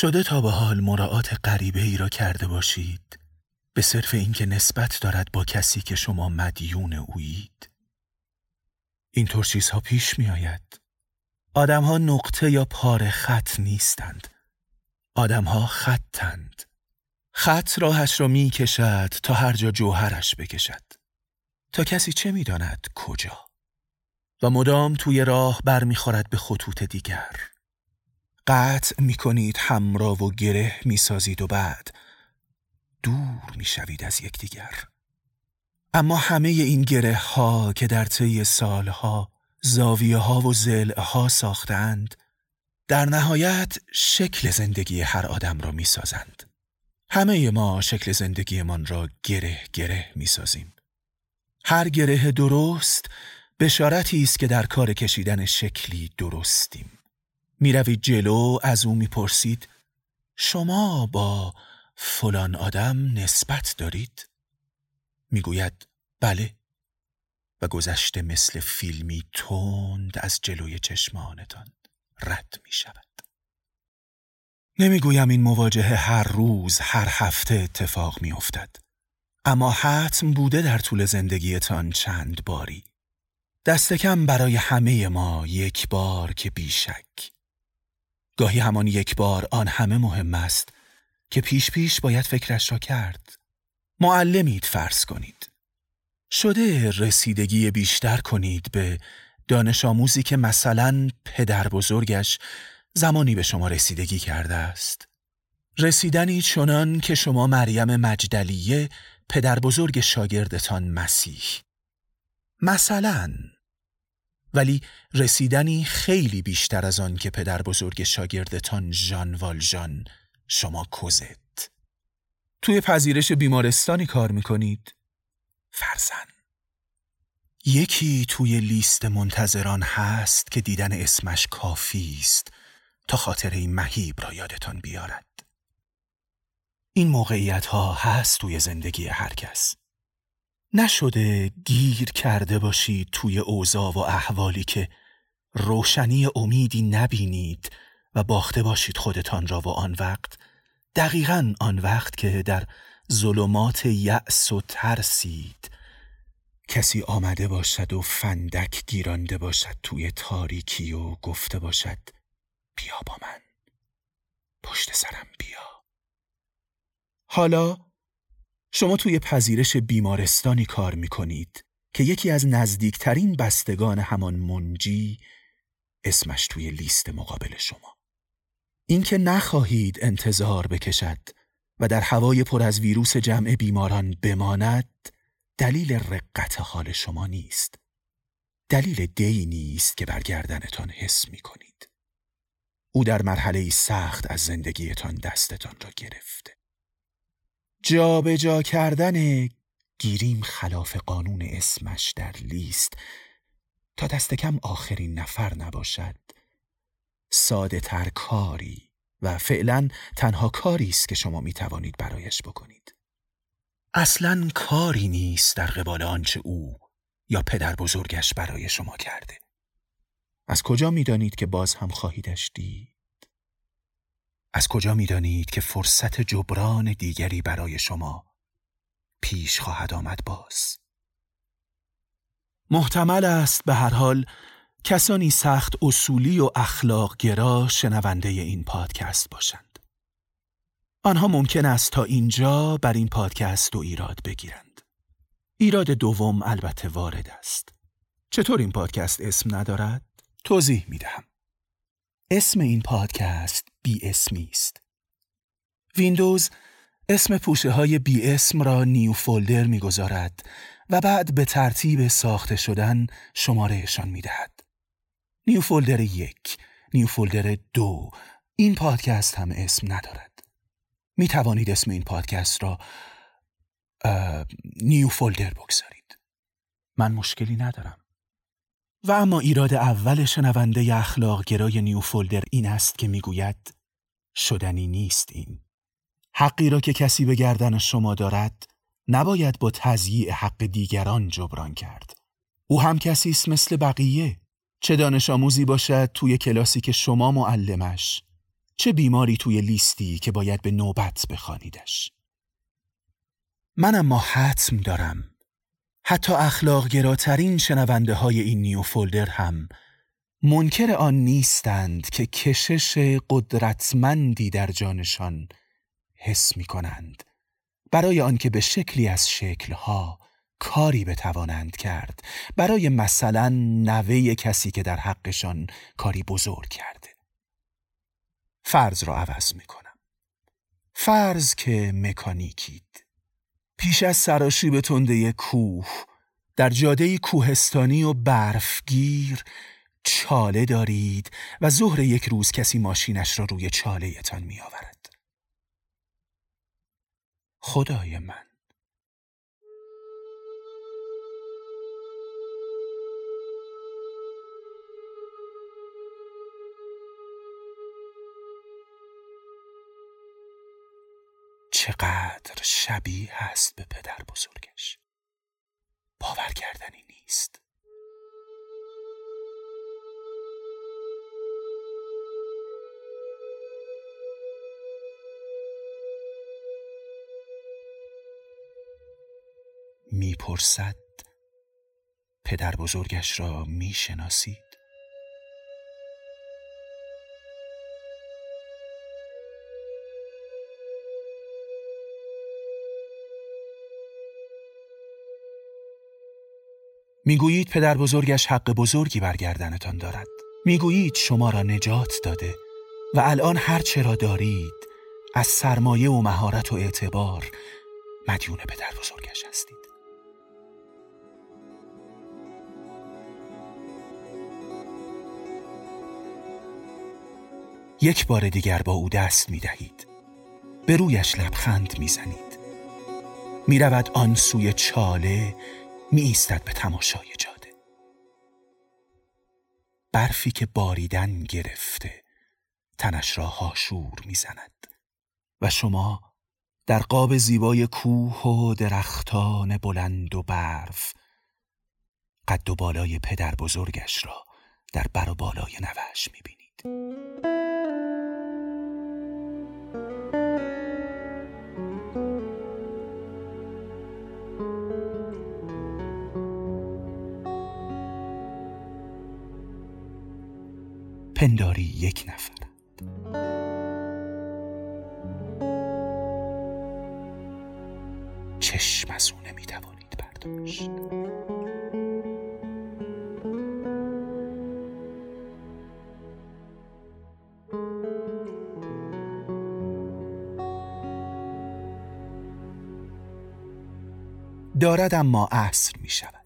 شده تا به حال مراعات غریبه ای را کرده باشید. به صرف اینکه نسبت دارد با کسی که شما مدیون اویید. اینطور چیزها پیش می آید آدمها نقطه یا پاره خط نیستند. آدمها خطند. خط راهش را می کشد تا هر جا جوهرش بکشد. تا کسی چه می داند کجا؟ و مدام توی راه برمیخورد به خطوط دیگر. قطع می کنید همراه و گره می سازید و بعد دور می شوید از یکدیگر. اما همه این گره ها که در طی سالها زاویه ها و زل ها ساختند در نهایت شکل زندگی هر آدم را می سازند. همه ما شکل زندگیمان را گره گره می سازیم. هر گره درست بشارتی است که در کار کشیدن شکلی درستیم. می روید جلو از او می پرسید شما با فلان آدم نسبت دارید؟ می‌گوید بله و گذشته مثل فیلمی تند از جلوی چشمانتان رد می شود. نمی‌گویم این مواجهه هر روز هر هفته اتفاق می افتد. اما حتم بوده در طول زندگیتان چند باری. دست کم برای همه ما یک بار که بیشک. گاهی همان یک بار آن همه مهم است که پیش پیش باید فکرش را کرد. معلمید فرض کنید. شده رسیدگی بیشتر کنید به دانش آموزی که مثلا پدر بزرگش زمانی به شما رسیدگی کرده است. رسیدنی چنان که شما مریم مجدلیه پدر بزرگ شاگردتان مسیح. مثلا ولی رسیدنی خیلی بیشتر از آن که پدر بزرگ شاگردتان ژان والژان شما کوزت. توی پذیرش بیمارستانی کار می‌کنید. فرزن. یکی توی لیست منتظران هست که دیدن اسمش کافی است تا خاطره مهیب را یادتان بیارد. این موقعیت ها هست توی زندگی هر کس. نشده گیر کرده باشید توی اوضاع و احوالی که روشنی امیدی نبینید و باخته باشید خودتان را و آن وقت. دقیقا آن وقت که در ظلمات یأس و ترسید. کسی آمده باشد و فندک گیرانده باشد توی تاریکی و گفته باشد بیا با من پشت سرم بیا. حالا شما توی پذیرش بیمارستانی کار می کنید که یکی از نزدیکترین بستگان همان منجی اسمش توی لیست مقابل شما. اینکه نخواهید انتظار بکشد و در هوای پر از ویروس جمع بیماران بماند دلیل رقت حال شما نیست. دلیل دی نیست که برگردنتان حس می کنید او در مرحله سخت از زندگیتان دستتان را گرفته. جابجا جا کردن گیریم خلاف قانون اسمش در لیست تا دست کم آخرین نفر نباشد ساده تر کاری و فعلا تنها کاری است که شما می توانید برایش بکنید. اصلا کاری نیست در قبال آنچه او یا پدر بزرگش برای شما کرده. از کجا می دانید که باز هم خواهیدش دید؟ از کجا می دانید که فرصت جبران دیگری برای شما پیش خواهد آمد باز؟ محتمل است به هر حال کسانی سخت اصولی و اخلاق گرا شنونده این پادکست باشند. آنها ممکن است تا اینجا بر این پادکست دو ایراد بگیرند. ایراد دوم البته وارد است. چطور این پادکست اسم ندارد؟ توضیح می دهم. اسم این پادکست بی اسمی است. ویندوز اسم پوشه های بی اسم را New Folder می گذارد و بعد به ترتیب ساخته شدن شمارهشان می دهد. New Folder یک، نیو فولدر دو، این پادکست هم اسم ندارد. می توانید اسم این پادکست را نیو فولدر بگذارید. من مشکلی ندارم. و اما ایراد اول شنونده اخلاق گرای نیو فولدر این است که می‌گوید شدنی نیست این. حقی را که کسی به گردن شما دارد نباید با تضییع حق دیگران جبران کرد. او هم کسی است مثل بقیه چه دانش آموزی باشد توی کلاسی که شما معلمش چه بیماری توی لیستی که باید به نوبت بخوانیدش من اما حتم دارم حتی اخلاق گراترین شنونده های این نیو فولدر هم منکر آن نیستند که کشش قدرتمندی در جانشان حس می کنند برای آنکه به شکلی از شکلها کاری بتوانند کرد. برای مثلا نوه کسی که در حقشان کاری بزرگ کرده. فرض را عوض می کنم فرض که مکانیکید پیش از سراشی تنده کوه در جاده کوهستانی و برفگیر چاله دارید و ظهر یک روز کسی ماشینش را روی چاله تان می آورد. خدای من چقدر شبیه هست به پدر بزرگش. باور کردنی نیست. می‌پرسد پدر بزرگش را می‌شناسید می‌گویید پدر بزرگش حق بزرگی برگردنتان دارد. می‌گویید شما را نجات داده و الان هر چرا دارید از سرمایه و مهارت و اعتبار مدیون پدر بزرگش هستید. یک بار دیگر با او دست می دهید به رویش لبخند می زنید می رود آن سوی چاله می ایستد به تماشای جاده. برفی که باریدن گرفته تنش را هاشور می‌زند. و شما در قاب زیبای کوه و درختان بلند و برف قد و بالای پدر بزرگش را در بر و بالای نوش می‌بینید. پنداری یک نفرند چشم از او نمی‌توانید برداشت. دارد اما عصر می شود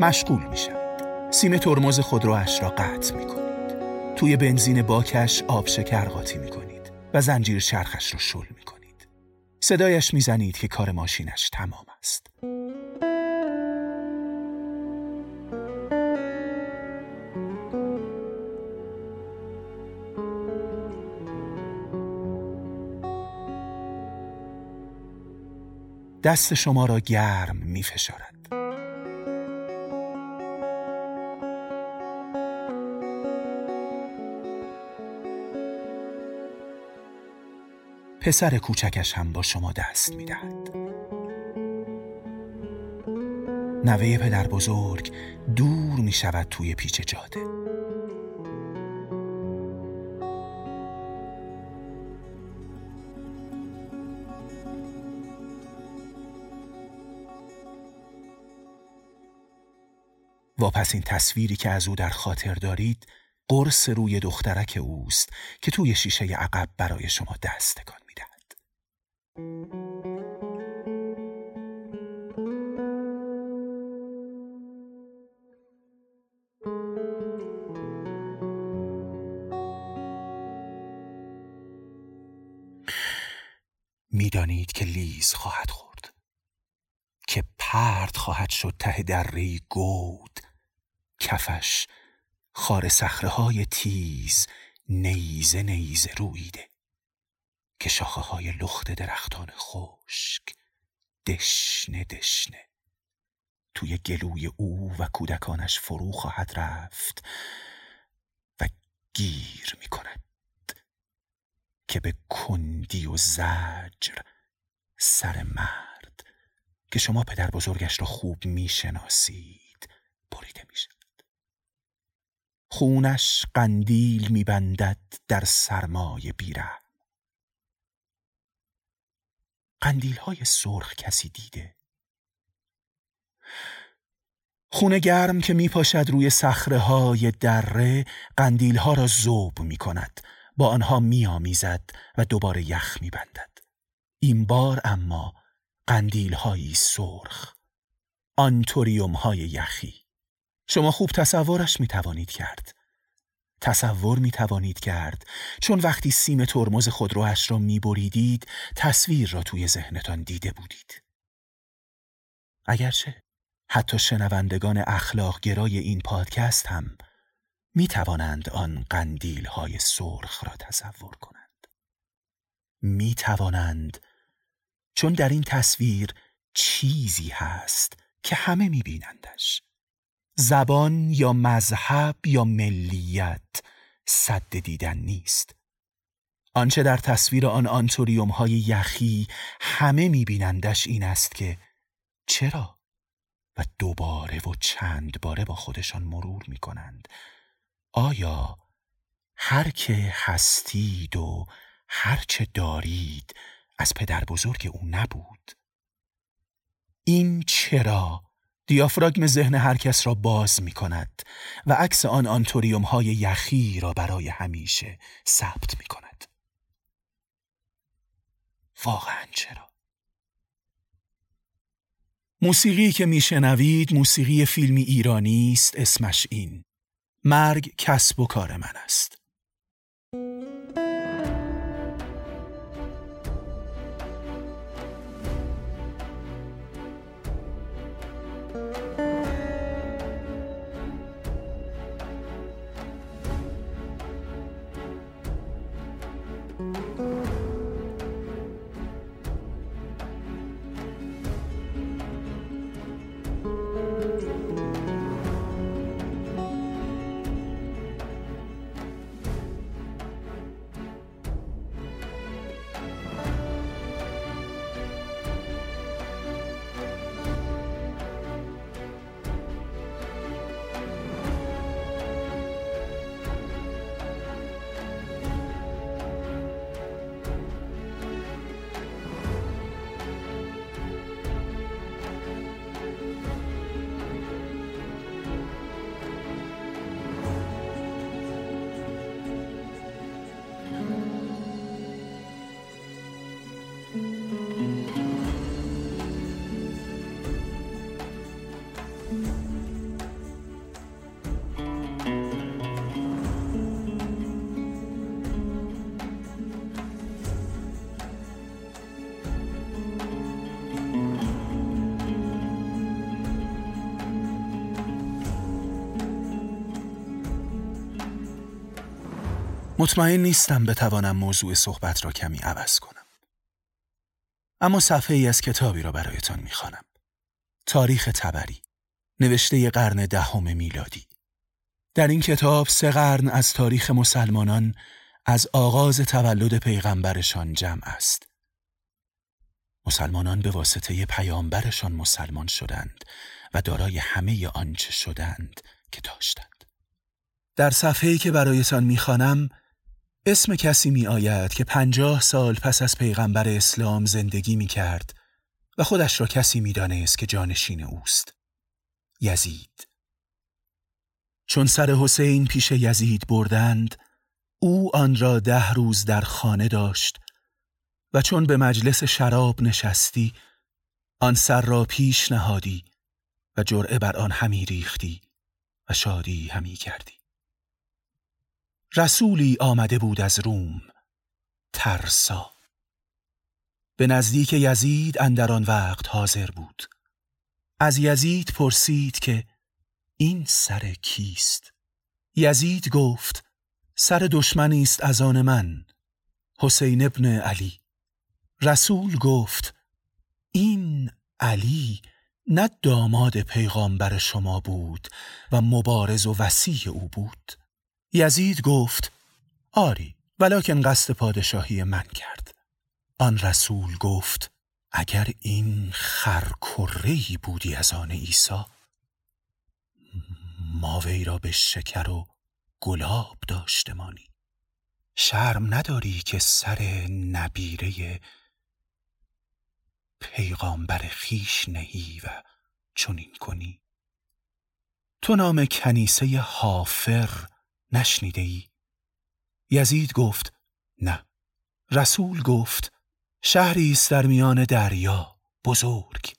مشغول می شود سیم ترمز خودرواش را قطع می کنید. توی بنزین باکش آب شکر قاطی می کنید و زنجیر چرخش را شل می کنید. صدایش می زنید که کار ماشینش تمام است. دست شما را گرم می فشارد. پسر کوچکش هم با شما دست می دهد. نوه پدر بزرگ دور می شود توی پیچ جاده پس این تصویری که از او در خاطر دارید قرص روی دخترک اوست که توی شیشه عقب برای شما دست تکان می‌دانید که لیز خواهد خورد که پرد خواهد شد ته دره گود کفش خار سخره تیز نیزه نیزه رویده که شاخه های لخت درختان خشک دشنه دشنه توی گلوی او و کودکانش فرو خواهد رفت و گیر می کند که به کندی و زجر سر مرد که شما پدر بزرگش را خوب می‌شناسید بریده می‌شد خونش قندیل میبندد در سرمای بیره. قندیل های سرخ کسی دیده. خونه گرم که می پاشد روی سخره های دره قندیل ها را زوب می کند با آنها می آمیزد و دوباره یخ می بندد. این بار اما قندیل هایی سرخ. آنتوریوم های یخی. شما خوب تصورش می توانید کرد تصور می توانید کرد چون وقتی سیم ترمز خودروش را می بریدید تصویر را توی ذهنتان دیده بودید اگرچه حتی شنوندگان اخلاق گرای این پادکست هم می توانند آن قندیل های سرخ را تصور کنند. می توانند چون در این تصویر چیزی هست که همه می بینندش. زبان یا مذهب یا ملیت صد دیدن نیست. آنچه در تصویر آن آنتوریوم های یخی همه می بینندش این است که چرا؟ و دوباره و چند باره با خودشان مرور می کنند آیا هر که هستید و هر چه دارید از پدر بزرگ او نبود این چرا دیافراگم ذهن هر کس را باز می کند و عکس آن آنتوریوم های یخی را برای همیشه ثبت می کند واقعا چرا؟ موسیقی که میشنوید موسیقی فیلمی ایرانی است اسمش این. مرگ کسب و کار من است. مطمئن نیستم بتوانم موضوع صحبت را کمی عوض کنم. اما صفحه ای از کتابی را برایتان می‌خوانم. تاریخ تبری نوشته قرن دهم میلادی در این کتاب سه قرن از تاریخ مسلمانان از آغاز تولد پیغمبرشان جمع است. مسلمانان به واسطه پیامبرشان مسلمان شدند و دارای همه آنچه شدند که داشتند. در صفحه‌ای که برایتان می‌خوانم اسم کسی می آید که پنجاه سال پس از پیغمبر اسلام زندگی می کرد و خودش را کسی می دانست که جانشین اوست. یزید چون سر حسین پیش یزید بردند او آن را ده روز در خانه داشت و چون به مجلس شراب نشستی آن سر را پیش نهادی و جرعه بر آن همی ریختی و شادی همی کردی رسولی آمده بود از روم ترسا. به نزدیک یزید اندر آن وقت حاضر بود. از یزید پرسید که این سر کیست؟ یزید گفت سر دشمنی است از آن من حسین ابن علی. رسول گفت این علی نه داماد پیغامبر شما بود و مبارز و وسیع او بود. یزید گفت آری ولیکن قصد پادشاهی من کرد. آن رسول گفت اگر این خرکرهی بودی از آن عیسی ما وی را به شکر و گلاب داشتمانی شرم نداری که سر نبیره پیغامبر خیش نهی و چنین کنی؟ تو نام کنیسه حافر نشنیده ای؟ یزید گفت نه. رسول گفت شهری است در میان دریا بزرگ.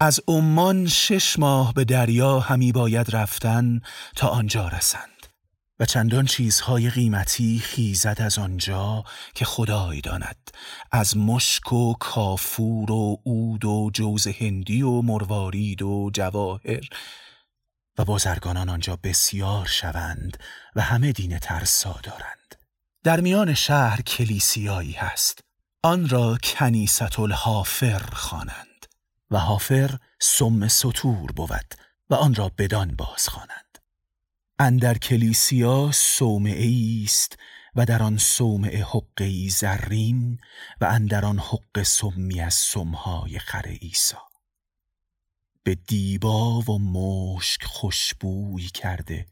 از عمان شش ماه به دریا همی باید رفتن تا آنجا رسند. و چندان چیزهای قیمتی خیزد از آنجا که خدای داند. از مشک و کافور و عود و جوز هندی و مروارید و جواهر. و بازرگانان آنجا بسیار شوند و همه دین ترسا دارند. در میان شهر کلیسیایی هست. آن را کنیست الحافر خوانند و حافر سم سطور بود و آن را بدان باز خوانند. اندر کلیسیا صومعه است و در آن صومعه حقه زرین و اندر آن حق سمی از سمهای خر عیسی. به دیبا و مشک خوشبوی کرده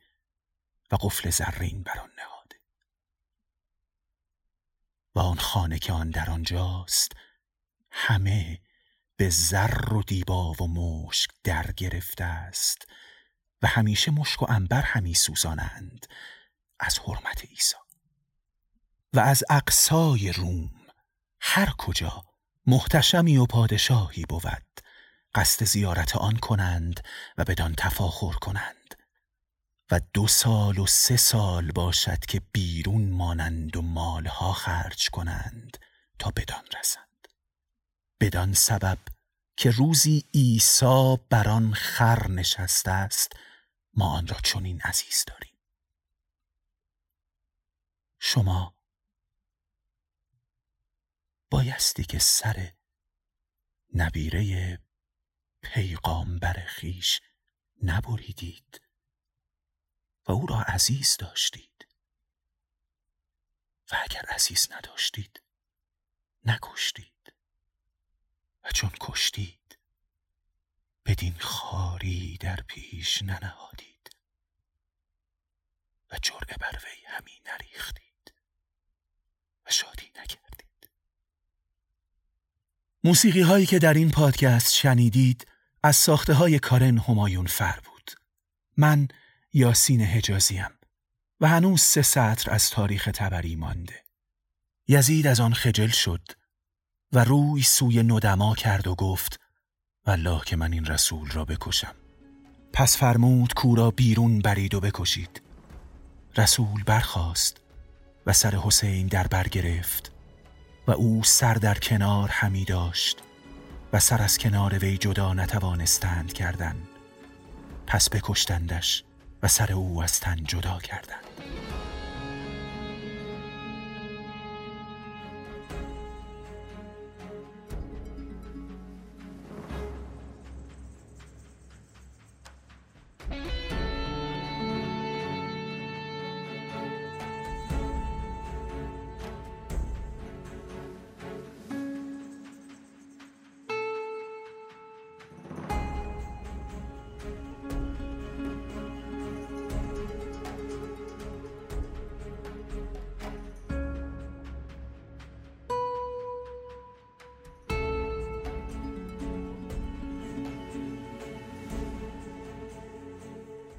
و قفل زرین بر آن نهاده. و آن خانه که آن در آنجاست همه به زر و دیبا و مشک در گرفته است و همیشه مشک و انبر همی سوزانند از حرمت عیسی. و از اقصای روم هر کجا محتشمی و پادشاهی بود قصد زیارت آن کنند و بدان تفاخر کنند. و دو سال و سه سال باشد که بیرون مانند و مالها خرج کنند تا بدان رسند. بدان سبب که روزی عیسی بر آن خر نشسته است ما آن را چنین عزیز داریم. شما بایستی که سر نبیره پیغامبر خیش نبریدید و او را عزیز داشتید. و اگر عزیز نداشتید نکشتید. و چون کشتید بدین خاری در پیش ننهادید. و جرعه بر وی همی نریختید. و شادی نکردید. موسیقی هایی که در این پادکست شنیدید از ساخته های کارن همایون فر بود. من یاسین حجازیم و هنوز سه سطر از تاریخ تبری مانده. یزید از آن خجل شد و روی سوی ندما کرد و گفت والله که من این رسول را بکشم. پس فرمود کورا بیرون برید و بکشید. رسول برخاست و سر حسین در بر گرفت و او سر در کنار همی داشت. و سر از کنار وی جدا نتوانستند کردن. پس بکشتندش و سر او از تن جدا کردند.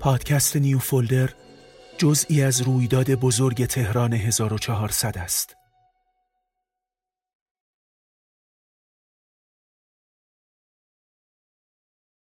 پادکست نیو فولدر جزئی از رویداد بزرگ تهران 1400 است.